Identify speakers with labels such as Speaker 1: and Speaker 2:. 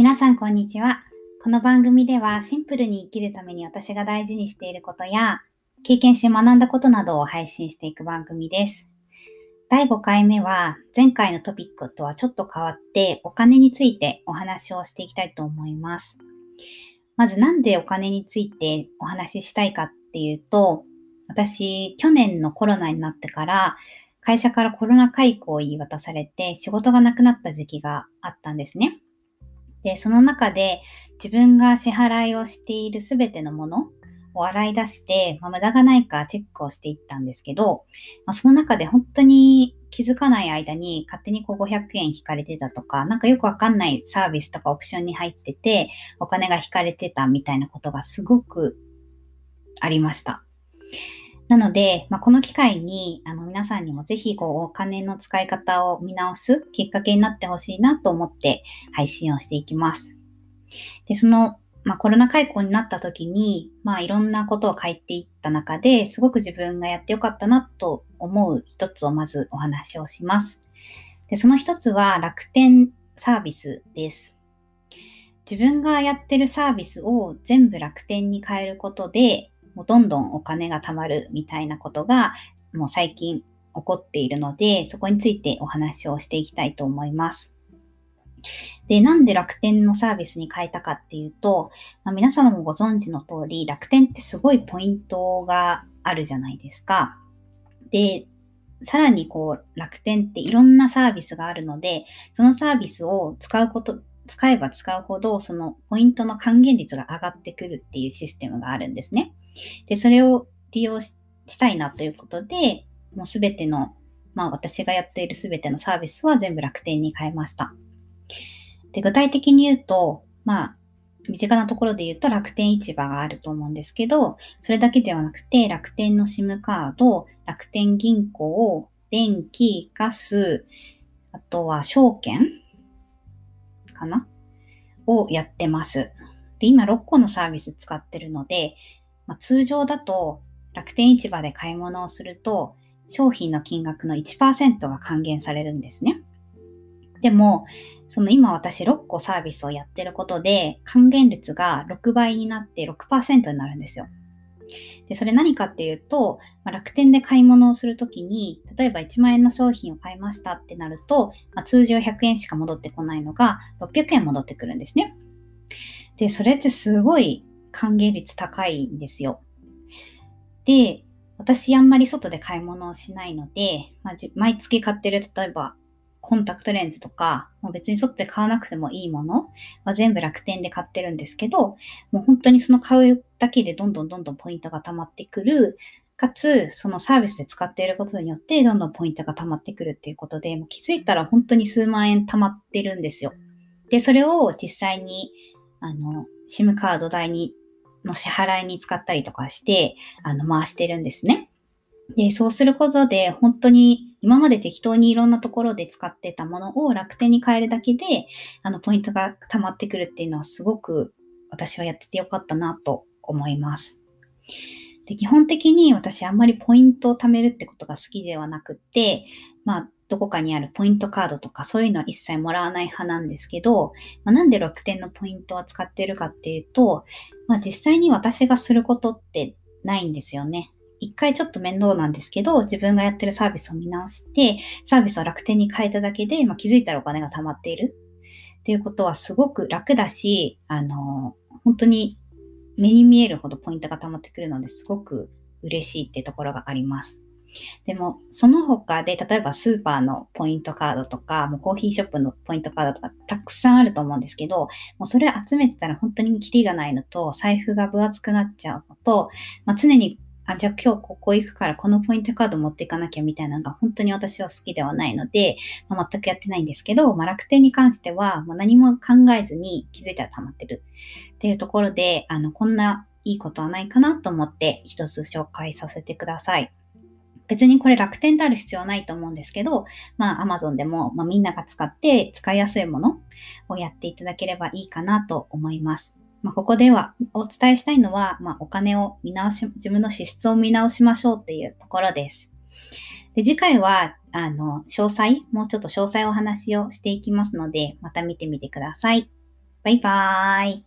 Speaker 1: 皆さんこんにちは。この番組ではシンプルに生きるために私が大事にしていることや経験して学んだことなどを配信していく番組です。第5回目は前回のトピックとはちょっと変わってお金についてお話をしていきたいと思います。まずなんでお金についてお話ししたいかっていうと、私去年のコロナになってから会社からコロナ解雇を言い渡されて仕事がなくなった時期があったんですね。で、その中で自分が支払いをしているすべてのものを洗い出して、まあ、無駄がないかチェックをしていったんですけど、まあ、その中で本当に気づかない間に勝手にこう500円引かれてたとか、なんかよくわかんないサービスとかオプションに入ってて、お金が引かれてたみたいなことがすごくありました。なので、まあ、この機会にあの皆さんにもぜひこうお金の使い方を見直すきっかけになってほしいなと思って配信をしていきます。で、その、まあ、コロナ解雇になった時に、まあ、いろんなことを書いていった中ですごく自分がやってよかったなと思う一つをまずお話をします。で、その一つは楽天サービスです。自分がやってるサービスを全部楽天に変えることで、もうどんどんお金が貯まるみたいなことがもう最近起こっているので、そこについてお話をしていきたいと思います。で、なんで楽天のサービスに変えたかっていうと、まあ、皆様もご存知の通り、楽天ってすごいポイントがあるじゃないですか。で、さらにこう、楽天っていろんなサービスがあるので、そのサービスを使うこと、使えば使うほど、そのポイントの還元率が上がってくるっていうシステムがあるんですね。で、それを利用したいなということで、もうすべての、まあ私がやっているすべてのサービスは全部楽天に変えました。で、具体的に言うと、まあ、身近なところで言うと楽天市場があると思うんですけど、それだけではなくて楽天の SIM カード、楽天銀行、電気、ガス、あとは証券かな？をやってます。で、今6個のサービス使ってるので、まあ、通常だと楽天市場で買い物をすると商品の金額の1%が還元されるんですね。でも、その今私6個サービスをやってることで還元率が6倍になって6%になるんですよ。で、それ何かっていうと、まあ、楽天で買い物をするときに、例えば1万円の商品を買いましたってなると、まあ、通常100円しか戻ってこないのが600円戻ってくるんですね。で、それってすごい還元率高いんですよ。で、私あんまり外で買い物をしないので、まあ、毎月買ってる例えばコンタクトレンズとか、もう別に外で買わなくてもいいものは全部楽天で買ってるんですけど、もう本当にその買うだけでどんどんどんどんポイントが溜まってくる、かつ、そのサービスで使っていることによって、どんどんポイントが溜まってくるっていうことで、もう気づいたら本当に数万円溜まってるんですよ。で、それを実際に、あの、SIM カード代にの支払いに使ったりとかして、あの、回してるんですね。で、そうすることで、本当に今まで適当にいろんなところで使ってたものを楽天に変えるだけで、あの、ポイントが溜まってくるっていうのはすごく私はやっててよかったなと思います。で、基本的に私あんまりポイントを貯めるってことが好きではなくって、まあ、どこかにあるポイントカードとかそういうのは一切もらわない派なんですけど、まあ、なんで楽天のポイントを使ってるかっていうと、まあ、実際に私がすることってないんですよね。一回ちょっと面倒なんですけど、自分がやってるサービスを見直して、サービスを楽天に変えただけで、まあ、気づいたらお金が貯まっているっていうことはすごく楽だし、あの、本当に目に見えるほどポイントが貯まってくるのですごく嬉しいってところがあります。でも、その他で、例えばスーパーのポイントカードとか、もうコーヒーショップのポイントカードとか、たくさんあると思うんですけど、もうそれ集めてたら本当にキリがないのと、財布が分厚くなっちゃうのと、まあ、常にあ、じゃあ今日ここ行くからこのポイントカード持っていかなきゃみたいなのが本当に私は好きではないので、まあ、全くやってないんですけど、まあ、楽天に関してはもう何も考えずに気づいたら溜まってるっていうところで、あの、こんないいことはないかなと思って一つ紹介させてください。別にこれ楽天である必要はないと思うんですけど、まあ Amazon でも、まあ、みんなが使って使いやすいものをやっていただければいいかなと思います。まあ、ここではお伝えしたいのは、まあ、お金を見直し、自分の支出を見直しましょうっていうところです。で次回は、あの、詳細、もうちょっと詳細お話をしていきますので、また見てみてください。バイバーイ。